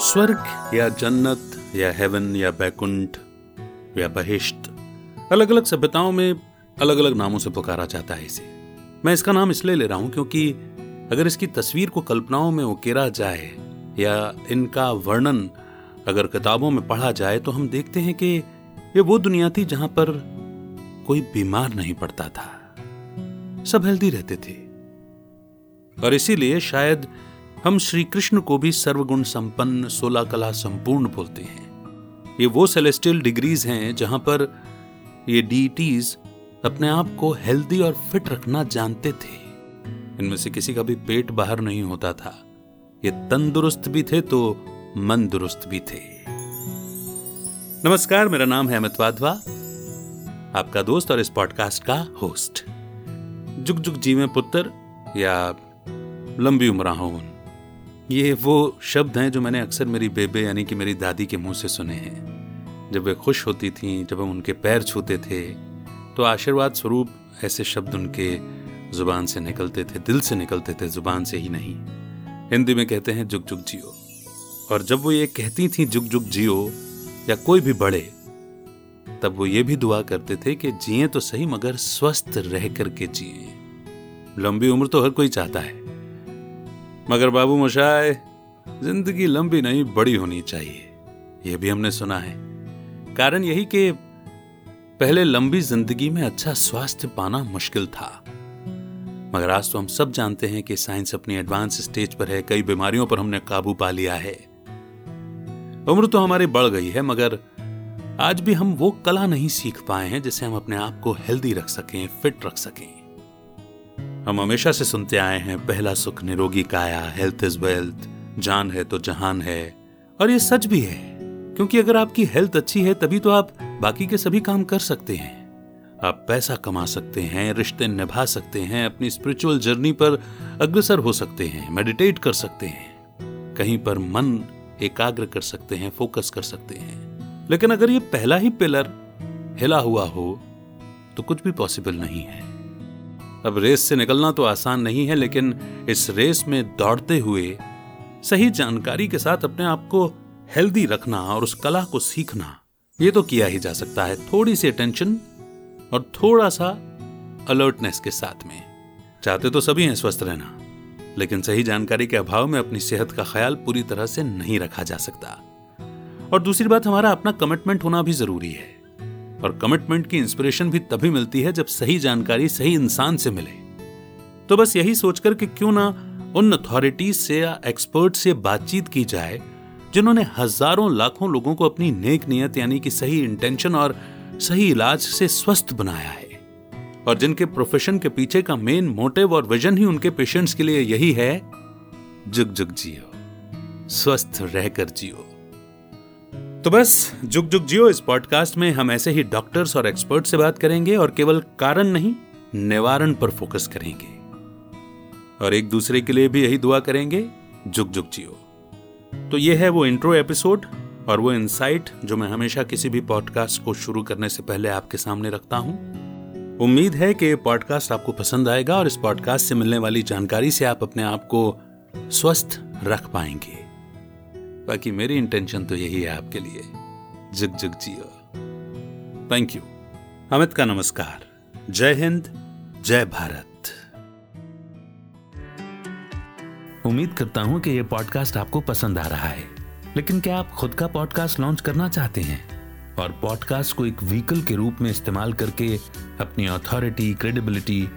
स्वर्ग या जन्नत या हेवन या बैकुंठ या बहिश्त अलग अलग सभ्यताओं में अलग अलग नामों से पुकारा जाता है इसे। मैं इसका नाम इसलिए ले रहा हूँ क्योंकि अगर इसकी तस्वीर को कल्पनाओं में उकेरा जाए या इनका वर्णन अगर किताबों में पढ़ा जाए तो हम देखते हैं कि ये वो दुनिया थी जहाँ पर कोई बीमार नहीं पड़ता था। सब हेल्दी रहते थे। और इसीलिए शायद हम श्री कृष्ण को भी सर्वगुण संपन्न सोलह कला संपूर्ण बोलते हैं। ये वो सेलेस्टियल डिग्रीज हैं जहाँ पर ये डीटीज अपने आप को हेल्दी और फिट रखना जानते थे। इनमें से किसी का भी पेट बाहर नहीं होता था। ये तंदुरुस्त भी थे तो मन दुरुस्त भी थे। नमस्कार, मेरा नाम है अमित वाधवा, आपका दोस्त और इस पॉडकास्ट का होस्ट जुग जुग जी में पुत्र या लंबी उम्र हो ये वो शब्द हैं जो मैंने अक्सर मेरी बेबे यानी कि मेरी दादी के मुँह से सुने हैं। जब वे खुश होती थीं, जब हम उनके पैर छूते थे तो आशीर्वाद स्वरूप ऐसे शब्द उनके ज़ुबान से निकलते थे, दिल से निकलते थे, ज़ुबान से ही नहीं। हिंदी में कहते हैं, जुग जुग जियो। और जब वो ये कहती थी, जुग जुग जियो, या कोई भी बड़े तब वो ये भी दुआ करते थे कि जिए तो सही मगर स्वस्थ रह करके जिए। लंबी उम्र तो हर कोई चाहता है। मगर बाबू मशाए ज़िंदगी लंबी नहीं, बड़ी होनी चाहिए। यह भी हमने सुना है। कारण यही कि पहले लंबी ज़िंदगी में अच्छा स्वास्थ्य पाना मुश्किल था। मगर आज तो हम सब जानते हैं कि साइंस अपनी एडवांस स्टेज पर है, कई बीमारियों पर हमने काबू पा लिया है। उम्र तो हमारी बढ़ गई है, मगर आज भी हम वो कला नहीं सीख पाए हैं जिससे हम अपने आप को हेल्दी रख सकें, फिट रख सकें। हम हमेशा से सुनते आए हैं, पहला सुख निरोगी काया हेल्थ इज़ वेल्थ जान है तो जहान है। और ये सच भी है, क्योंकि अगर आपकी हेल्थ अच्छी है, तभी तो आप बाकी के सभी काम कर सकते हैं। आप पैसा कमा सकते हैं, रिश्ते निभा सकते हैं, अपनी स्पिरिचुअल जर्नी पर अग्रसर हो सकते हैं मेडिटेट कर सकते हैं। कहीं पर मन एकाग्र कर सकते हैं फोकस कर सकते हैं। लेकिन अगर ये पहला ही पिलर हिला हुआ हो तो कुछ भी पॉसिबल नहीं है। अब रेस से निकलना तो आसान नहीं है, लेकिन इस रेस में दौड़ते हुए सही जानकारी के साथ अपने आप को हेल्दी रखना और उस कला को सीखना, ये तो किया ही जा सकता है। थोड़ी सी अटेंशन और थोड़ा सा अलर्टनेस के साथ में। चाहते तो सभी हैं स्वस्थ रहना, लेकिन सही जानकारी के अभाव में अपनी सेहत का ख्याल पूरी तरह से नहीं रखा जा सकता। और दूसरी बात, हमारा अपना कमिटमेंट होना भी ज़रूरी है। और कमिटमेंट की इंस्पिरेशन भी तभी मिलती है जब सही जानकारी सही इंसान से मिले। तो बस यही सोचकर कि क्यों ना उन अथॉरिटीज से या एक्सपर्ट से बातचीत की जाए, जिन्होंने हज़ारों लाखों लोगों को अपनी नेक नियत यानी कि सही इंटेंशन और सही इलाज से स्वस्थ बनाया है। और जिनके प्रोफेशन के पीछे का मेन मोटिव और विजन ही उनके पेशेंट्स के लिए यही है, जुग जुग जियो, स्वस्थ रहकर जियो। तो बस, जुग जुग जियो, इस पॉडकास्ट में हम ऐसे ही डॉक्टर्स और एक्सपर्ट से बात करेंगे और केवल कारण नहीं, निवारण पर फोकस करेंगे। और एक दूसरे के लिए भी यही दुआ करेंगे, जुग जुग जियो। तो ये है वो इंट्रो एपिसोड और वो इंसाइट जो मैं हमेशा किसी भी पॉडकास्ट को शुरू करने से पहले आपके सामने रखता हूँ। उम्मीद है कि पॉडकास्ट आपको पसंद आएगा और इस पॉडकास्ट से मिलने वाली जानकारी से आप अपने आप को स्वस्थ रख पाएँगे। बाकी मेरी इंटेंशन तो यही है आपके लिए। जुग जुग जियो। थैंक यू अमित का नमस्कार। जय हिंद, जय भारत। उम्मीद करता हूँ कि यह पॉडकास्ट आपको पसंद आ रहा है। लेकिन क्या आप खुद का पॉडकास्ट लॉन्च करना चाहते हैं? और पॉडकास्ट को एक व्हीकल के रूप में इस्तेमाल करके अपनी अथॉरिटी क्रेडिबिलिटी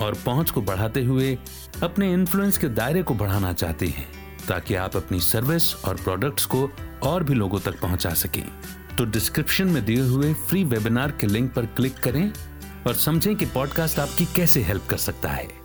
और पहुँच को बढ़ाते हुए अपने इन्फ्लुएंस के दायरे को बढ़ाना चाहते हैं। ताकि आप अपनी सर्विस और प्रोडक्ट्स को और भी लोगों तक पहुँचा सकें। तो डिस्क्रिप्शन में दिए हुए फ्री वेबिनार के लिंक पर क्लिक करें और समझें कि पॉडकास्ट आपकी कैसे हेल्प कर सकता है।